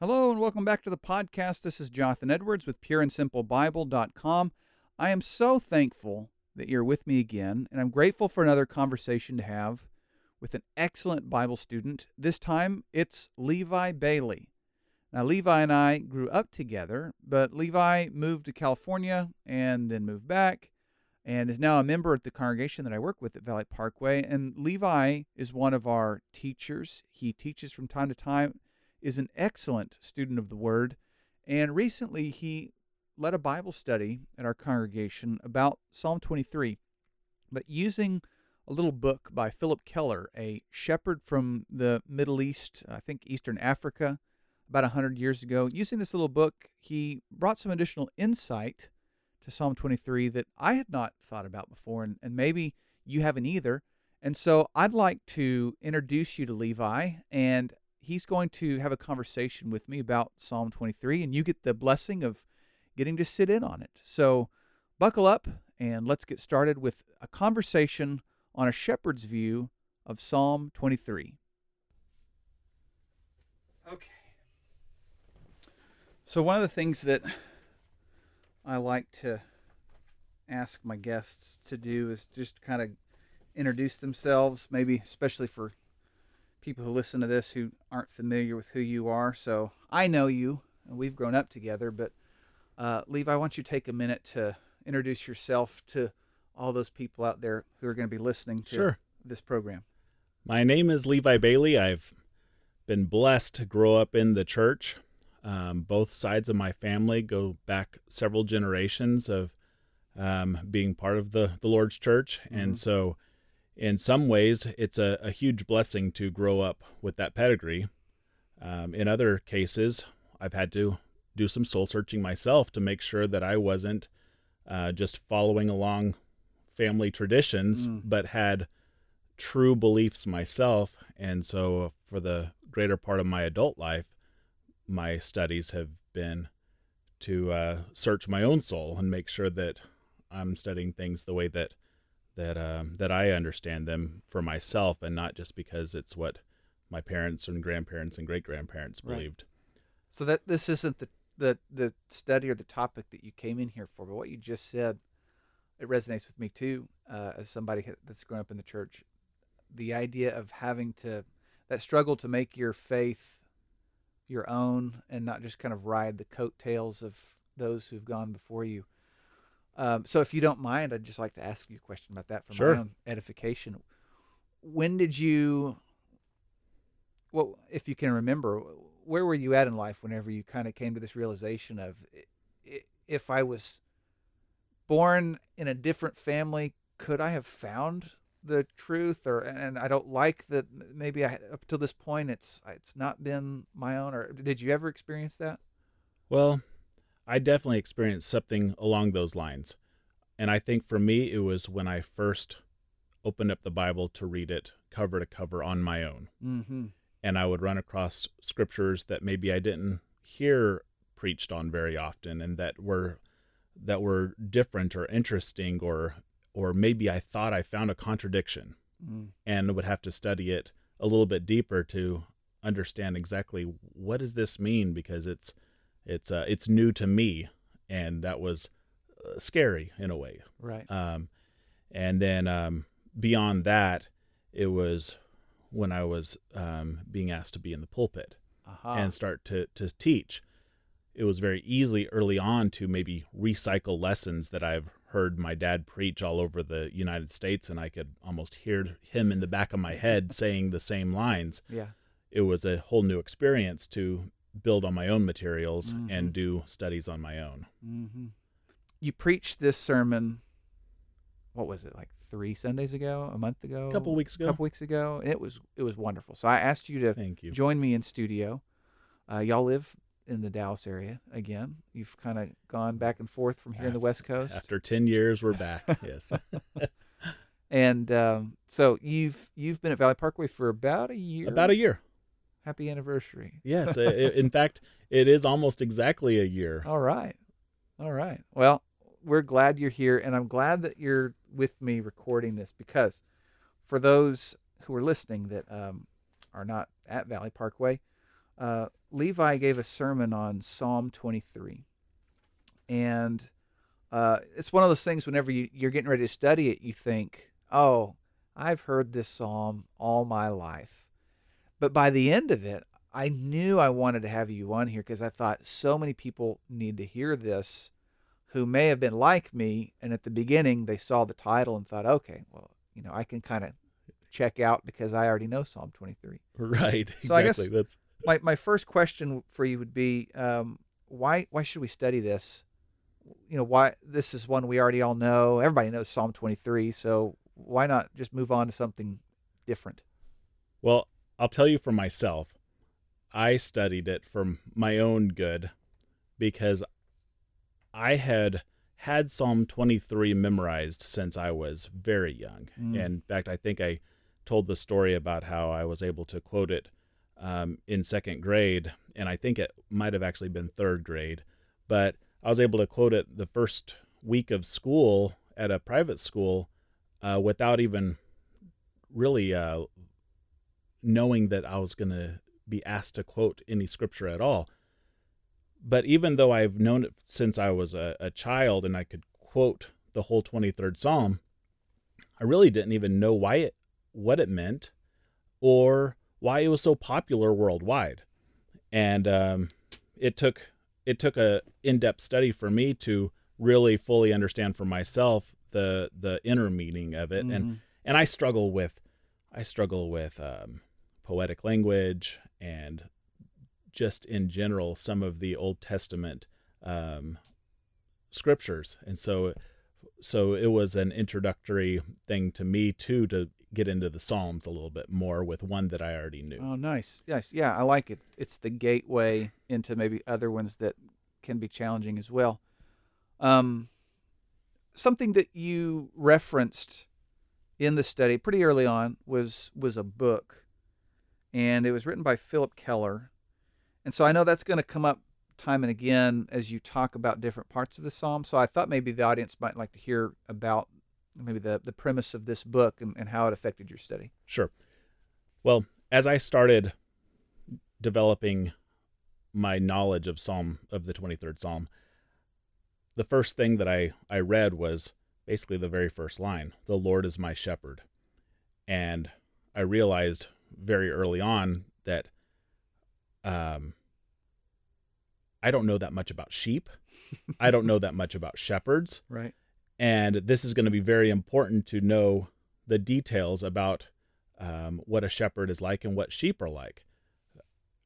Hello and welcome back to the podcast. This is Jonathan Edwards with pureandsimplebible.com. I am so thankful that you're with me again, and I'm grateful for another conversation to have with an excellent Bible student. This time it's Levi Bailey. Now, Levi and I grew up together, but Levi moved to California and then moved back and is now a member at the congregation that I work with at Valley Parkway. And Levi is one of our teachers. He teaches from time to time, is an excellent student of the Word, and recently he led a Bible study at our congregation about Psalm 23, but using a little book by Phillip Keller, a shepherd from the Middle East, I think Eastern Africa, about 100 years ago. Using this little book, he brought some additional insight to Psalm 23 that I had not thought about before, and, and maybe you haven't either. And so I'd like to introduce you to Levi, and he's going to have a conversation with me about Psalm 23, and you get the blessing of getting to sit in on it. So buckle up, and let's get started with a conversation on a shepherd's view of Psalm 23. Okay. So, one of the things that I like to ask my guests to do is just kind of introduce themselves, maybe especially for people who listen to this who aren't familiar with who you are. So, I know you, and we've grown up together, but uh, Levi, I want you to take a minute to introduce yourself to all those people out there who are going to be listening to sure. this program. My name is Levi Bailey. I've been blessed to grow up in the church. Um, both sides of my family go back several generations of um, being part of the, the Lord's church. Mm-hmm. And so, in some ways, it's a, a, huge blessing to grow up with that pedigree. Um, in other cases, I've had to do some soul searching myself to make sure that I wasn't uh, just following along family traditions, mm. but had true beliefs myself. And so, for the greater part of my adult life, my studies have been to uh, search my own soul and make sure that I'm studying things the way that that um, that I understand them for myself, and not just because it's what my parents and grandparents and great grandparents believed. Right. So that this isn't the the the study or the topic that you came in here for, but what you just said, it resonates with me too, uh, as somebody that's grown up in the church. The idea of having to that struggle to make your faith your own and not just kind of ride the coattails of those who've gone before you. Um, so, if you don't mind, I'd just like to ask you a question about that for sure. my own edification. When did you, well, if you can remember, where were you at in life whenever you kind of came to this realization of if I was born in a different family, could I have found the truth or and I don't like that maybe I up to this point it's it's not been my own or did you ever experience that? Well, I definitely experienced something along those lines. And I think for me it was when I first opened up the Bible to read it cover to cover on my own. Mm-hmm. And I would run across scriptures that maybe I didn't hear preached on very often and that were that were different or interesting or or maybe I thought I found a contradiction mm. and would have to study it a little bit deeper to understand exactly what does this mean because it's it's uh, it's new to me and that was uh, scary in a way right um, and then um, beyond that it was when I was um, being asked to be in the pulpit uh-huh. and start to to teach it was very easy early on to maybe recycle lessons that I've heard my dad preach all over the United States, and I could almost hear him in the back of my head saying the same lines. Yeah. It was a whole new experience to build on my own materials mm-hmm. and do studies on my own. Mm-hmm. You preached this sermon, what was it, like three Sundays ago, a month ago? A couple weeks ago. A couple weeks ago. And it was, it was wonderful. So I asked you to Thank you. join me in studio. Uh, y'all live in the Dallas area again. You've kind of gone back and forth from here after, in the West Coast. After ten years, we're back. yes. and um, so you've you've been at Valley Parkway for about a year. About a year. Happy anniversary. Yes. in fact, it is almost exactly a year. All right. All right. Well, we're glad you're here, and I'm glad that you're with me recording this because for those who are listening that um, are not at Valley Parkway, uh, Levi gave a sermon on Psalm 23. And uh, it's one of those things whenever you, you're getting ready to study it, you think, oh, I've heard this psalm all my life. But by the end of it, I knew I wanted to have you on here because I thought so many people need to hear this who may have been like me. And at the beginning, they saw the title and thought, okay, well, you know, I can kind of check out because I already know Psalm 23. Right. So exactly. guess- That's My, my first question for you would be um, why, why should we study this? You know, why this is one we already all know. Everybody knows Psalm 23. So why not just move on to something different? Well, I'll tell you for myself, I studied it for my own good because I had had Psalm 23 memorized since I was very young. Mm. And in fact, I think I told the story about how I was able to quote it um, in second grade. And I think it might have actually been third grade. But I was able to quote it the first week of school at a private school uh, without even really uh, knowing that I was going to be asked to quote any scripture at all. But even though I've known it since I was a, a child and I could quote the whole 23rd Psalm, I really didn't even know why it, what it meant or why it was so popular worldwide. And um, it took it took a in-depth study for me to really fully understand for myself the the inner meaning of it. And Mhm. and I struggle with I struggle with um, poetic language and just in general some of the Old Testament um, scriptures, and so so it was an introductory thing to me too to get into the Psalms a little bit more with one that I already knew. Oh, nice. Yes. Yeah, I like it. It's the gateway into maybe other ones that can be challenging as well. Um, something that you referenced in the study pretty early on was was a book, and it was written by Phillip Keller, and so I know that's going to come up time and again as you talk about different parts of the psalm. So I thought maybe the audience might like to hear about maybe the the premise of this book and, and how it affected your study. Sure. Well, as I started developing my knowledge of Psalm of the 23rd Psalm, the first thing that I I read was basically the very first line, "The Lord is my shepherd." And I realized very early on that um I don't know that much about sheep. I don't know that much about shepherds Right. and this is going to be very important to know the details about um, what a shepherd is like and what sheep are like.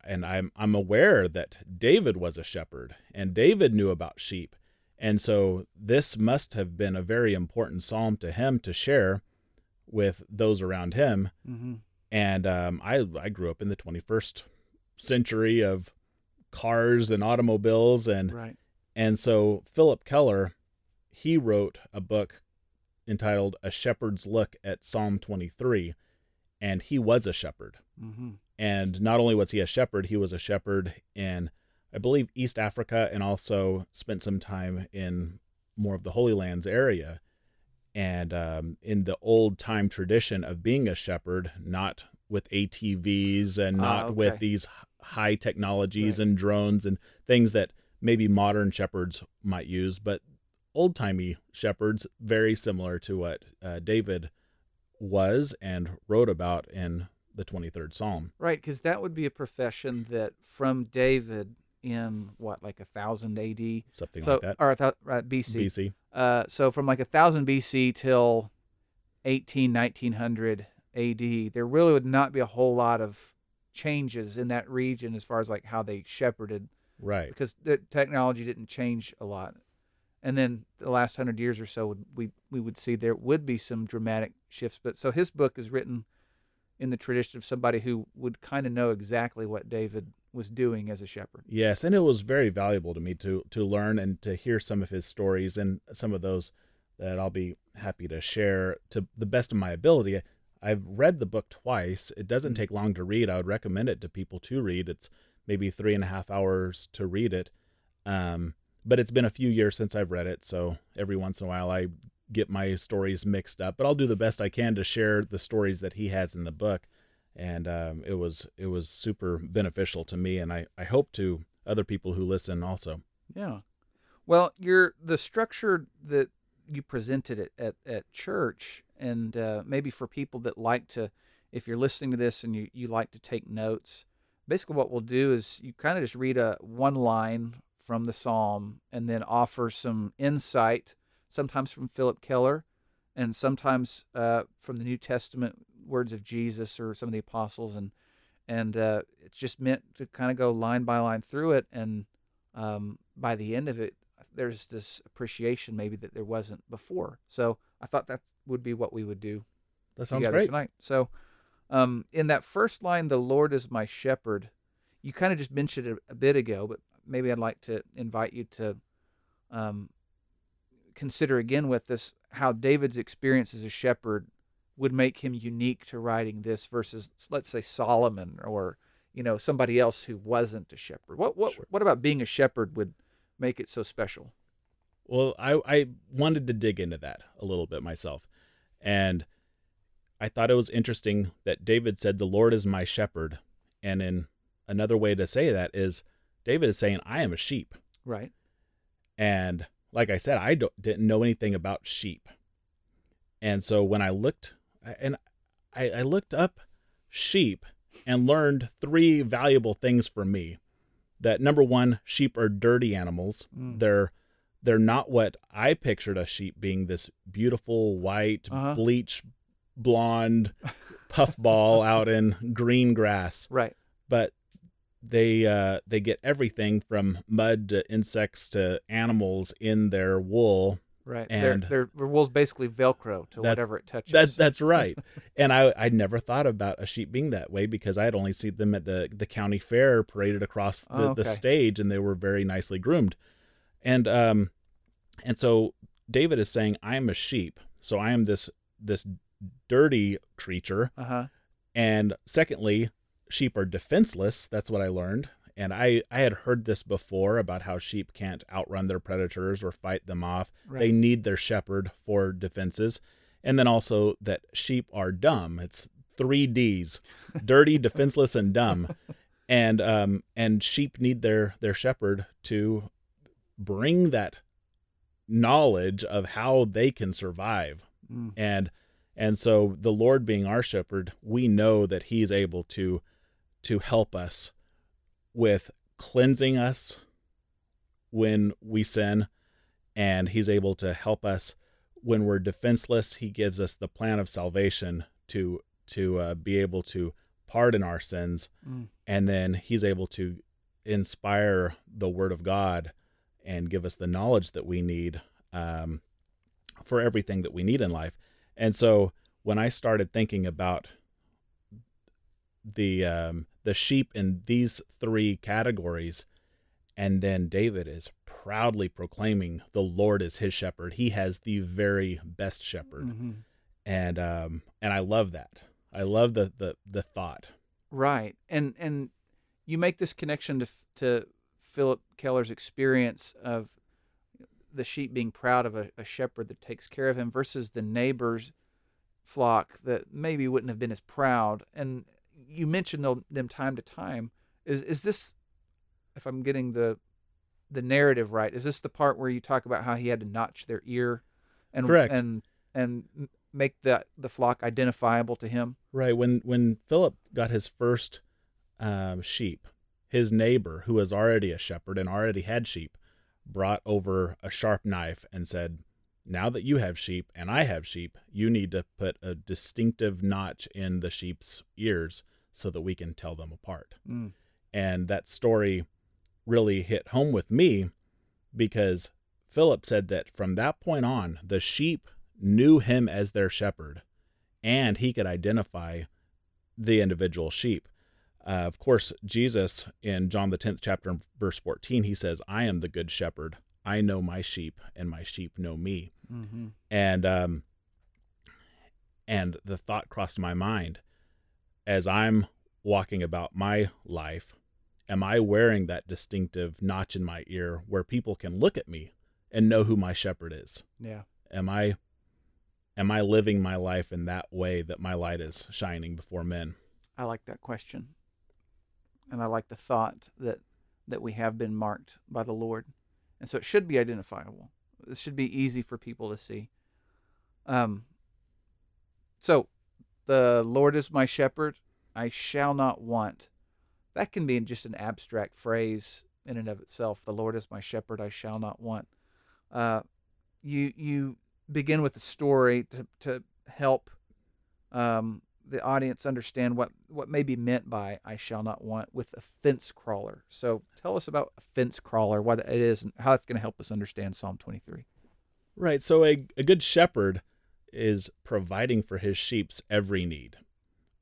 And I'm I'm aware that David was a shepherd, and David knew about sheep, and so this must have been a very important psalm to him to share with those around him. Mm-hmm. And um, I I grew up in the 21st century of cars and automobiles and Right. and so Phillip Keller, he wrote a book entitled A Shepherd's Look at Psalm 23, and he was a shepherd. Mm-hmm. And not only was he a shepherd, he was a shepherd in, I believe, East Africa and also spent some time in more of the Holy Lands area. And um, in the old time tradition of being a shepherd, not with ATVs and Ah, not with okay. these h- high technologies Right. and drones and things that maybe modern shepherds might use, but old timey shepherds, very similar to what uh, David was and wrote about in the 23rd Psalm. Right, because that would be a profession that from David in what, like a thousand A.D. Something so, like that. or thou- right, BC. BC. Uh, so from like a thousand BC till 18, 1900 A.D. There really would not be a whole lot of changes in that region as far as like how they shepherded, Right. because the technology didn't change a lot. And then the last hundred years or so, would, we we would see there would be some dramatic shifts. But so his book is written in the tradition of somebody who would kind of know exactly what David was doing as a shepherd. Yes, and it was very valuable to me to to learn and to hear some of his stories and some of those that I'll be happy to share to the best of my ability. I've read the book twice. It doesn't Mm. take long to read. I would recommend it to people to read. It's maybe three and a half hours to read it. Um, but it's been a few years since I've read it, so every once in a while I get my stories mixed up. But I'll do the best I can to share the stories that he has in the book, and um, it was it was super beneficial to me, and I I hope to other people who listen also. Yeah. Well, your the structure that you presented it at, at church, and uh, maybe for people that like to, if you're listening to this and you, you like to take notes, basically what we'll do is you kind of just read a one line from the psalm and then offer some insight, sometimes from Phillip Keller, and sometimes uh, from the New Testament words of Jesus or some of the apostles, and and uh, it's just meant to kind of go line by line through it, and um, by the end of it, there's this appreciation maybe that there wasn't before. So I thought that would be what we would do. That sounds great tonight. So, um, in that first line, "The Lord is my shepherd," you kind of just mentioned it a bit ago, but maybe I'd like to invite you to um, consider again with this how David's experience as a shepherd would make him unique to writing this versus, let's say, Solomon or you know somebody else who wasn't a shepherd. What what Sure. what about being a shepherd would make it so special? Well, I, I wanted to dig into that a little bit myself. And I thought it was interesting that David said, The Lord is my shepherd. And in another way to say that is David is saying, I am a sheep. Right. And like I said, I don't, didn't know anything about sheep. And so when I looked, and I, I looked up sheep and learned three valuable things for me. That number one, sheep are dirty animals. Mm. They're they're not what I pictured a sheep being this beautiful white Uh-huh. bleach blonde puffball out in green grass Right. but they uh, they get everything from mud to insects to animals in their wool. Right. And- their, their, wool's basically Velcro to whatever it touches. That that's right. and I I never thought about a sheep being that way because I had only seen them at the the county fair paraded across the, Oh, the stage, and they were very nicely groomed. And um, and so David is saying, I am a sheep, so I am this this dirty creature. Uh huh. And secondly, sheep are defenseless. That's what I learned. And I, I had heard this before about how sheep can't outrun their predators or fight them off. Right. They need their shepherd for defenses. And then also that sheep are dumb. It's three D's dirty, defenseless, and dumb. And um and sheep need their their shepherd to bring that knowledge of how they can survive Mm. and and so the lord being our shepherd we know that he's able to to help us with cleansing us when we sin and he's able to help us when we're defenseless he gives us the plan of salvation to to uh, be able to pardon our sins Mm. and then he's able to inspire the word of god and give us the knowledge that we need um, for everything that we need in life. And so when I started thinking about the um, the sheep in these three categories, and then David is proudly proclaiming the Lord is his shepherd. He has the very best shepherd, Mhm. and um, and I love that. I love the the the thought. Right. And and you make this connection to to Phillip Keller's experience of the sheep being proud of a, a shepherd that takes care of him versus the neighbor's flock that maybe wouldn't have been as proud. And you mentioned them, them time to time. Is is this, if I'm getting the the narrative right, is this the part where you talk about how he had to notch their ear, and Correct. and and make the the flock identifiable to him? Right when when Philip got his first um, sheep, his neighbor, who was already a shepherd and already had sheep, brought over a sharp knife and said, "Now that you have sheep and I have sheep, you need to put a distinctive notch in the sheep's ears so that we can tell them apart." Mm. And that story really hit home with me because Phillip said that from that point on, the sheep knew him as their shepherd and he could identify the individual sheep. Uh, of course, Jesus in John the 10th chapter, verse 14, he says, I am the good shepherd. I know my sheep, and my sheep know me. Mm-hmm. And um, and the thought crossed my mind as I'm walking about my life am I wearing that distinctive notch in my ear where people can look at me and know who my shepherd is? Yeah. Am I am I living my life in that way that my light is shining before men? I like that question. And I like the thought that that we have been marked by the Lord. And so it should be identifiable. This should be easy for people to see. Um so the Lord is my shepherd, I shall not want. That can be just an abstract phrase in and of itself. The Lord is my shepherd, I shall not want. Uh, you you begin with a story to to help um, the audience understand what what may be meant by "I shall not want" with a fence crawler. So tell us about a fence crawler, what it is, and how it's going to help us understand Psalm 23. Right. So a a good shepherd is providing for his sheep's every need,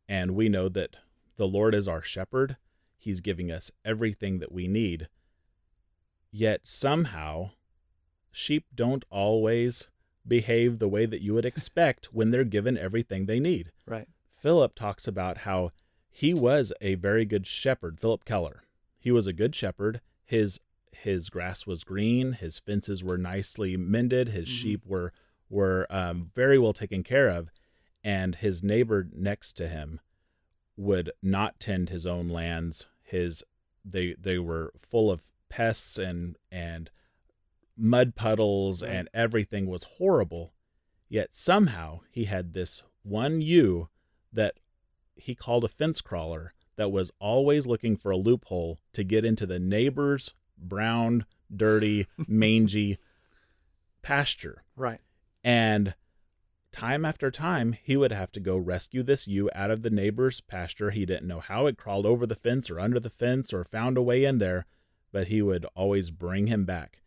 and we know that the Lord is our shepherd. He's giving us everything that we need. Yet somehow, sheep don't always behave the way that you would expect when they're given everything they need. Right. Phillip talks about how he was a very good shepherd, Phillip Keller. He was a good shepherd. His his grass was green, his fences were nicely mended, his mm-hmm. sheep were were um, very well taken care of, and his neighbor next to him would not tend his own lands. His they they were full of pests and and mud puddles right. and everything was horrible. Yet somehow he had this one ewe that he called a fence crawler that was always looking for a loophole to get into the neighbor's brown, dirty, mangy pasture. Right. And time after time, he would have to go rescue this ewe out of the neighbor's pasture. He didn't know how it crawled over the fence or under the fence or found a way in there, but he would always bring him back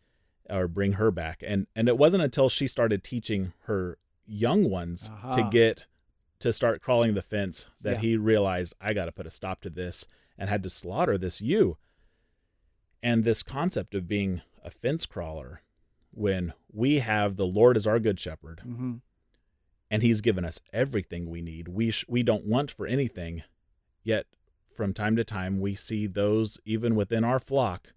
or bring her back. And and it wasn't until she started teaching her young ones uh-huh. to get to start crawling the fence that yeah. he realized I got to put a stop to this and had to slaughter this ewe. And this concept of being a fence crawler when we have the Lord as our good shepherd mm-hmm. and he's given us everything we need. We sh- we don't want for anything. Yet from time to time we see those even within our flock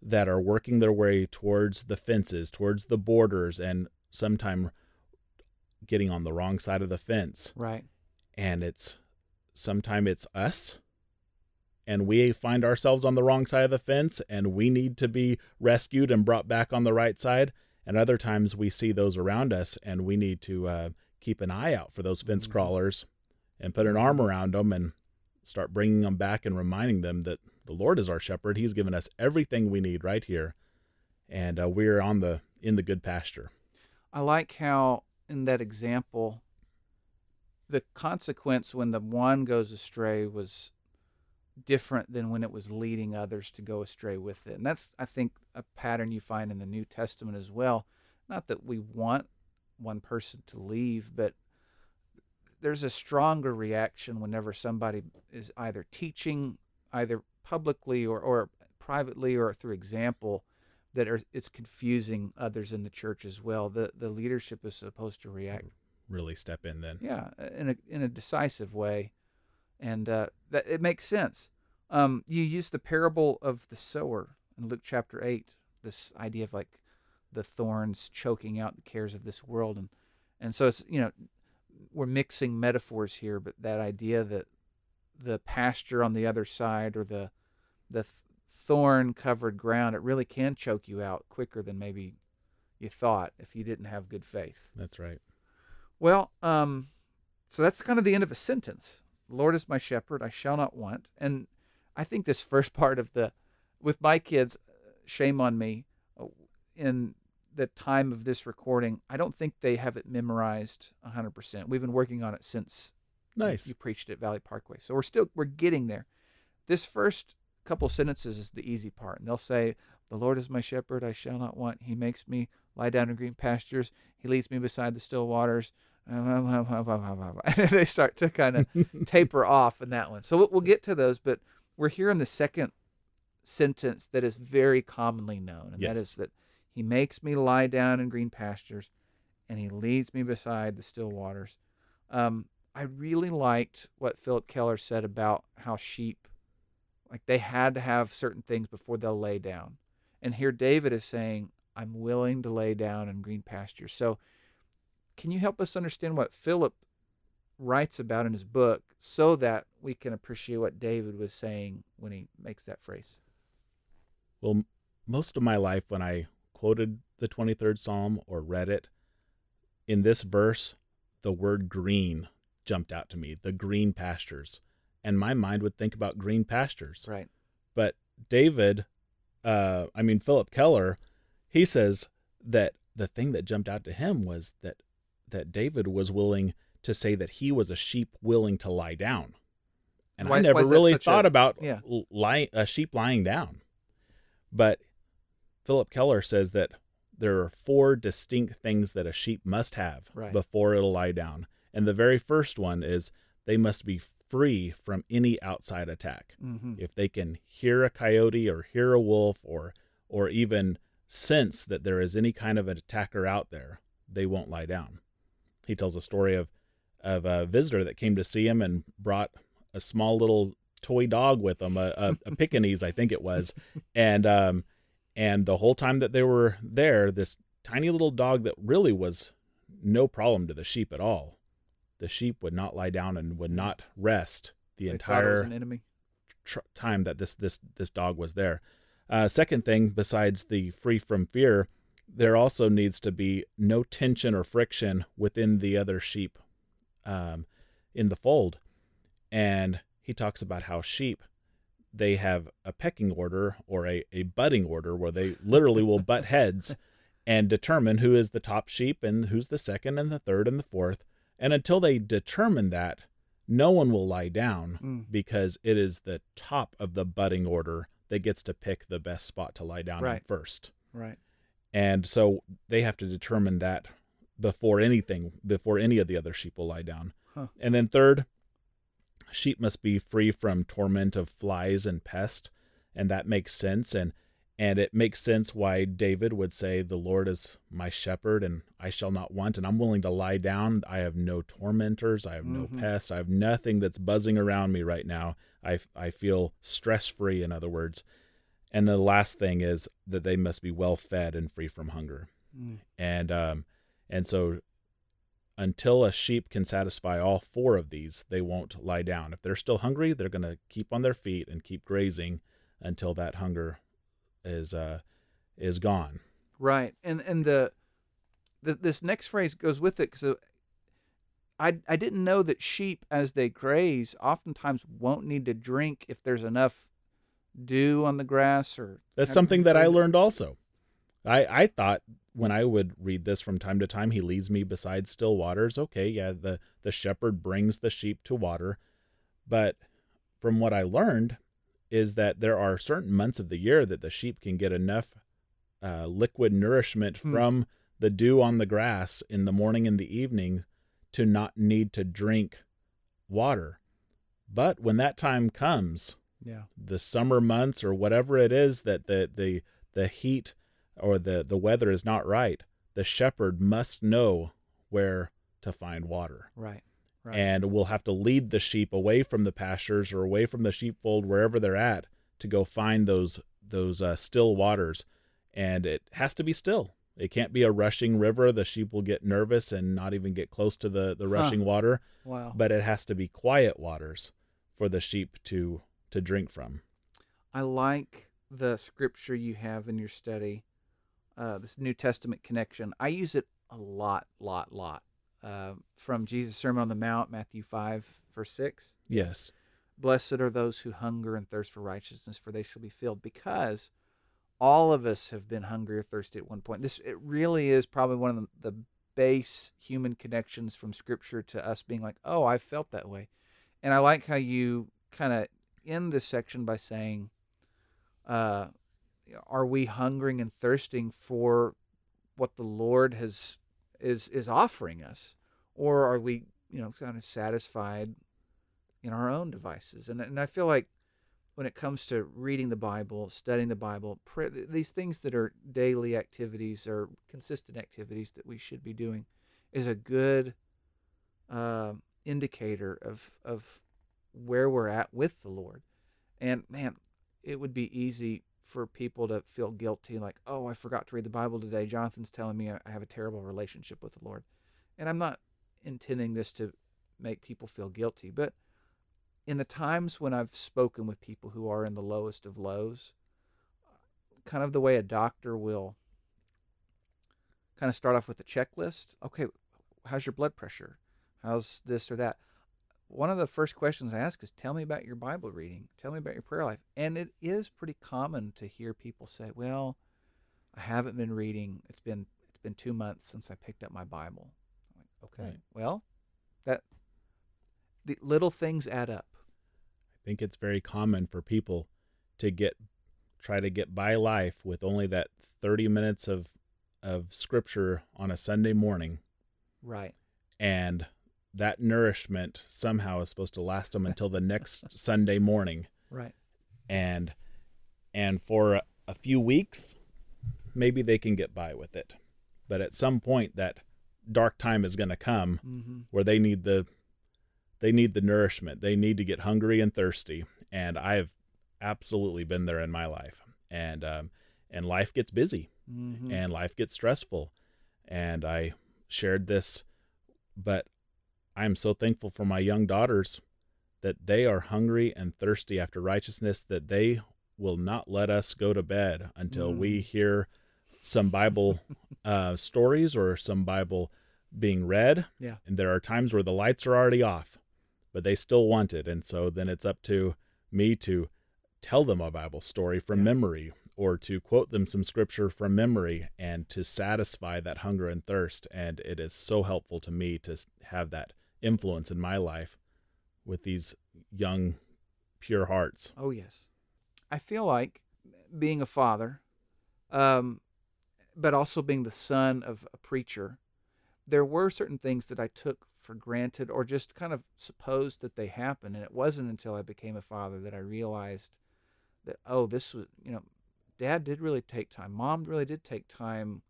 that are working their way towards the fences, towards the borders, and sometime getting on the wrong side of the fence. Right. And it's sometime it's us and we find ourselves on the wrong side of the fence and we need to be rescued and brought back on the right side. And other times we see those around us and we need to uh, keep an eye out for those fence mm-hmm. crawlers and put an arm around them and start bringing them back and reminding them that the Lord is our shepherd. He's given us everything we need right here, and uh, we're on the in the good pasture. I like how in that example, the consequence when the one goes astray was different than when it was leading others to go astray with it. And that's, I think, a pattern you find in the New Testament as well. Not that we want one person to leave, but there's a stronger reaction whenever somebody is either teaching, either publicly or, or privately or through example that are it's confusing others in the church as well. The the leadership is supposed to react really step in then. Yeah, in a in a decisive way, and uh, that it makes sense. Um, you use the parable of the sower in Luke chapter eight. This idea of like the thorns choking out the cares of this world, and and so it's you know we're mixing metaphors here, but that idea that the pasture on the other side or the the thorn covered ground, it really can choke you out quicker than maybe you thought if you didn't have good faith. That's right. Well, um, so that's kind of the end of a sentence. The Lord is my shepherd, I shall not want. And I think this first part of the, with my kids, shame on me, uh, in the time of this recording, I don't think they have it memorized 100%. We've been working on it since nice. you preached at Valley Parkway. So we're still, we're getting there. This first couple sentences is the easy part. And they'll say, The Lord is my shepherd, I shall not want. He makes me lie down in green pastures. He leads me beside the still waters. And they start to kind of taper off in that one. So we'll get to those, but we're here in the second sentence that is very commonly known, and yes. that is that He makes me lie down in green pastures, and He leads me beside the still waters. Um, I really liked what Phillip Keller said about how sheep Like they had to have certain things before they'll lay down. And here David is saying, I'm willing to lay down in green pastures. So, can you help us understand what Phillip writes about in his book so that we can appreciate what David was saying when he makes that phrase? Well, most of my life, when I quoted the 23rd Psalm or read it, in this verse, the word green jumped out to me the green pastures. And my mind would think about green pastures. Right. But David, uh, I mean, Phillip Keller, he says that the thing that jumped out to him was that that David was willing to say that he was a sheep willing to lie down. And Why- I never really thought a- about yeah. lie, a sheep lying down. But Phillip Keller says that there are four distinct things that a sheep must have Right. before it'll lie down. And the very first one is they must be free from any outside attack. Mm-hmm. If they can hear a coyote or hear a wolf or or even sense that there is any kind of an attacker out there, they won't lie down. He tells a story of of a visitor that came to see him and brought a small little toy dog with him, a, a, a Pekingese, I think it was, and um, and the whole time that they were there, this tiny little dog that really was no problem to the sheep at all. The sheep would not lie down and would not rest the They thought it was entire tr- time that this this this dog was there. Uh, second thing, besides the free from fear, there also needs to be no tension or friction within the other sheep um, in the fold. And he talks about how sheep they have a pecking order or a, a butting order where they literally will butt heads and determine who is the top sheep and who's the second and the third and the fourth. And until they determine that, no one will lie down Mm. because it is the top of the butting order that gets to pick the best spot to lie down in Right. first. Right. And so they have to determine that before anything, before any of the other sheep will lie down. Huh. And then third, sheep must be free from torment of flies and pest, and that makes sense. And and it makes sense why David would say, "The Lord is my shepherd, and I shall not want." And I'm willing to lie down. I have no tormentors. I have no Mhm. pests. I have nothing that's buzzing around me right now. I I feel stress free. In other words. And the last thing is that they must be well fed and free from hunger Mm. and um and so until a sheep can satisfy all four of these they won't lie down if they're still hungry they're going to keep on their feet and keep grazing until that hunger is uh is gone. Right, and and the, the this next phrase goes with it because I I didn't know that sheep as they graze oftentimes won't need to drink if there's enough dew on the grass or that's something that i learned also. I i thought when i would read this from time to time he leads me beside still waters. Okay yeah the the shepherd brings the sheep to water. But from what i learned is that there are certain months of the year that the sheep can get enough uh, liquid nourishment Hmm. from the dew on the grass in the morning and the evening to not need to drink water. But when that time comes, yeah the summer months or whatever it is that the the the heat or the the weather is not right, the shepherd must know where to find water right right. and will have to lead the sheep away from the pastures or away from the sheepfold wherever they're at to go find those those uh, still waters. And it has to be still. It can't be a rushing river. The sheep will get nervous and not even get close to the the Huh. rushing water. Wow. But it has to be quiet waters for the sheep to to drink from. I like the scripture you have in your study, uh, this New Testament connection. I use it a lot, lot, lot. Uh, from Jesus' Sermon on the Mount, Matthew 5, verse 6. yes Blessed are those who hunger and thirst for righteousness, for they shall be filled. Because all of us have been hungry or thirsty at one point. This it really is probably one of the, the base human connections from Scripture to us being like, oh, I felt that way. And I like how you kind of end this section by saying, uh, "Are we hungering and thirsting for what the Lord has is is offering us, or are we, you know, kind of satisfied in our own devices?" And and I feel like when it comes to reading the Bible, studying the Bible, pray, these things that are daily activities or consistent activities that we should be doing, is a good uh, indicator of of where we're at with the Lord. And man, it would be easy for people to feel guilty, like, oh, I forgot to read the Bible today. Jonathan's telling me I have a terrible relationship with the Lord. And I'm not intending this to make people feel guilty, but in the times when I've spoken with people who are in the lowest of lows, kind of the way a doctor will kind of start off with a checklist. Okay, how's your blood pressure? How's this or that? One of the first questions I ask is, Tell me about your Bible reading. Tell me about your prayer life. And it is pretty common to hear people say, Well, I haven't been reading. It's been it's been two months since I picked up my Bible. Like, okay, right. well, that the little things add up. I think it's very common for people to get try to get by life with only that 30 minutes of of scripture on a Sunday morning. Right. And that nourishment somehow is supposed to last them until the next Sunday morning. Right. And and for a, a, few weeks maybe they can get by with it. But at some point that dark time is going to come mm-hmm. where they need the they need the nourishment. They need to get hungry and thirsty. And I've absolutely been there in my life. And um, and life gets busy mm-hmm. and life gets stressful. And I shared this, but I'm so thankful for my young daughters that they are hungry and thirsty after righteousness, that they will not let us go to bed until mm. we hear some Bible uh, stories or some Bible being read. Yeah. And there are times where the lights are already off, but they still want it. And so then it's up to me to tell them a Bible story from yeah. memory or to quote them some scripture from memory and to satisfy that hunger and thirst. And it is so helpful to me to have that influence in my life with these young, pure hearts. Oh, yes. I feel like being a father, um, but also being the son of a preacher, there were certain things that I took for granted or just kind of supposed that they happened. And it wasn't until I became a father that I realized that, oh, this was, you know, dad did really take time. Mom really did take time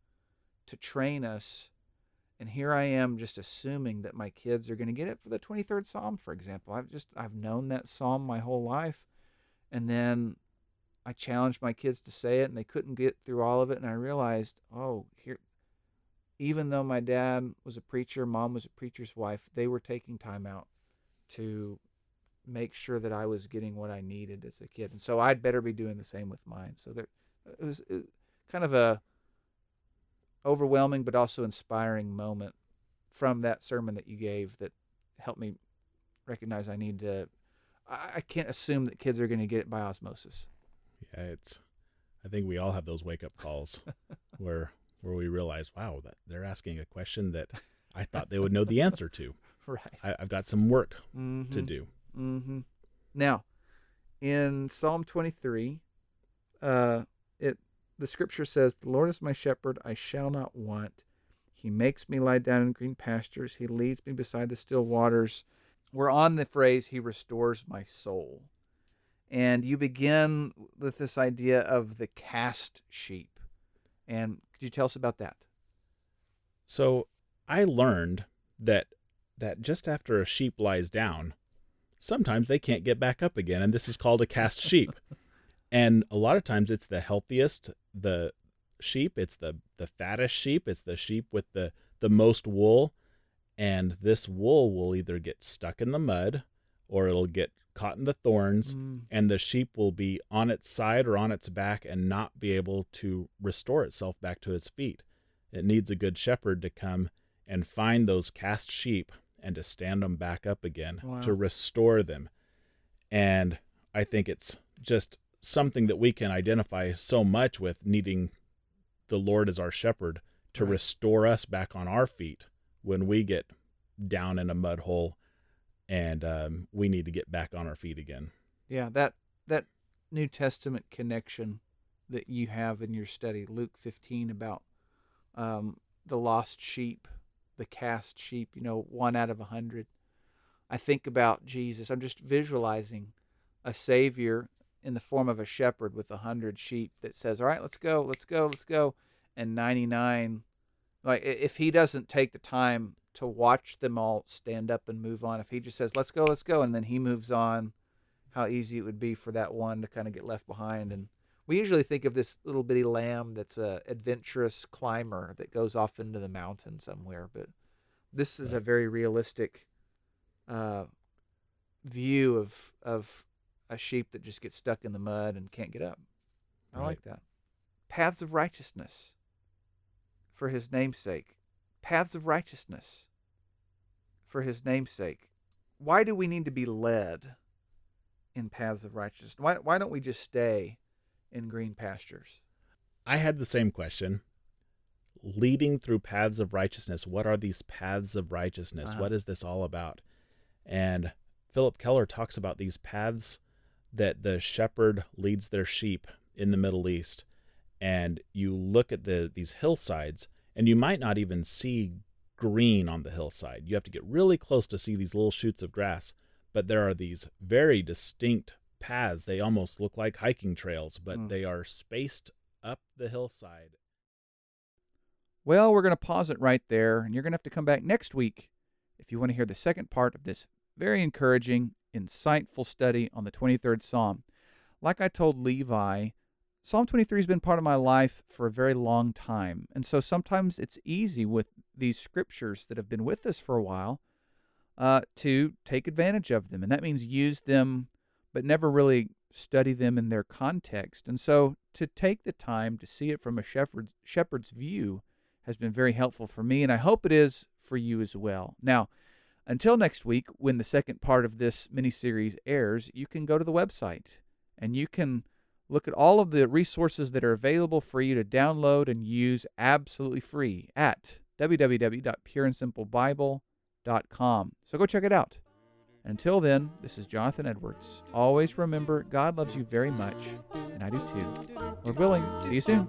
to train us. And here I am just assuming that my kids are going to get it for the 23rd Psalm, for example. I've just, I've known that Psalm my whole life. And then I challenged my kids to say it and they couldn't get through all of it. And I realized, oh, here, even though my dad was a preacher, mom was a preacher's wife, they were taking time out to make sure that I was getting what I needed as a kid. And so I'd better be doing the same with mine. So there, it was kind of a overwhelming but also inspiring moment from that sermon that you gave that helped me recognize I need to. I, I can't assume that kids are going to get it by osmosis. Yeah, it's. I think we all have those wake up calls where where we realize, wow, that they're asking a question that I thought they would know the answer to. Right. I, have got some work mm-hmm. to do. Mm-hmm. Now, in Psalm 23, uh, it the scripture says, "The Lord is my shepherd; I shall not want. He makes me lie down in green pastures. He leads me beside the still waters." We're on the phrase, "He restores my soul," and you begin with this idea of the cast sheep. And could you tell us about that? So, I learned that that just after a sheep lies down, sometimes they can't get back up again, and this is called a cast sheep. and a lot of times it's the healthiest, the sheep, it's the the fattest sheep, it's the sheep with the the most wool, and this wool will either get stuck in the mud or it'll get caught in the thorns mm. and the sheep will be on its side or on its back and not be able to restore itself back to its feet. It needs a good shepherd to come and find those cast sheep and to stand them back up again wow. to restore them. And I think it's just something that we can identify so much with needing the Lord as our shepherd to right. restore us back on our feet when we get down in a mud hole and um, we need to get back on our feet again. Yeah, that that New Testament connection that you have in your study, Luke 15, about um, the lost sheep the cast sheep, you know, one out of a hundred. I think about Jesus. I'm just visualizing a Savior in the form of a shepherd with a hundred sheep that says, All right, let's go, let's go, let's go. And 99, like, if he doesn't take the time to watch them all stand up and move on, if he just says, Let's go, let's go, and then he moves on, how easy it would be for that one to kind of get left behind. And we usually think of this little bitty lamb that's a adventurous climber that goes off into the mountain somewhere, but this is a very realistic uh, view of of a sheep that just gets stuck in the mud and can't get up. I Right. like that. Paths of righteousness for his namesake. Paths of righteousness for his namesake. Why do we need to be led in paths of righteousness? Why, why don't we just stay in green pastures? I had the same question. Leading through paths of righteousness. What are these paths of righteousness? Uh-huh. What is this all about? And Phillip Keller talks about these paths that the shepherd leads their sheep in the Middle East. And you look at the these hillsides, and you might not even see green on the hillside. You have to get really close to see these little shoots of grass. But there are these very distinct paths. They almost look like hiking trails, but Mm. they are spaced up the hillside. Well, we're going to pause it right there, and you're going to have to come back next week if you want to hear the second part of this very encouraging, insightful study on the 23rd Psalm. Like I told Levi, Psalm 23 has been part of my life for a very long time, and so sometimes it's easy with these scriptures that have been with us for a while uh, to take advantage of them, and that means use them, but never really study them in their context. And so to take the time to see it from a shepherd's, shepherd's view has been very helpful for me, and I hope it is for you as well. Now, until next week, when the second part of this mini series airs, you can go to the website and you can look at all of the resources that are available for you to download and use absolutely free at www.pureandsimplebible.com. So go check it out. Until then, this is Jonathan Edwards. Always remember, God loves you very much, and I do too. Lord willing, see you soon.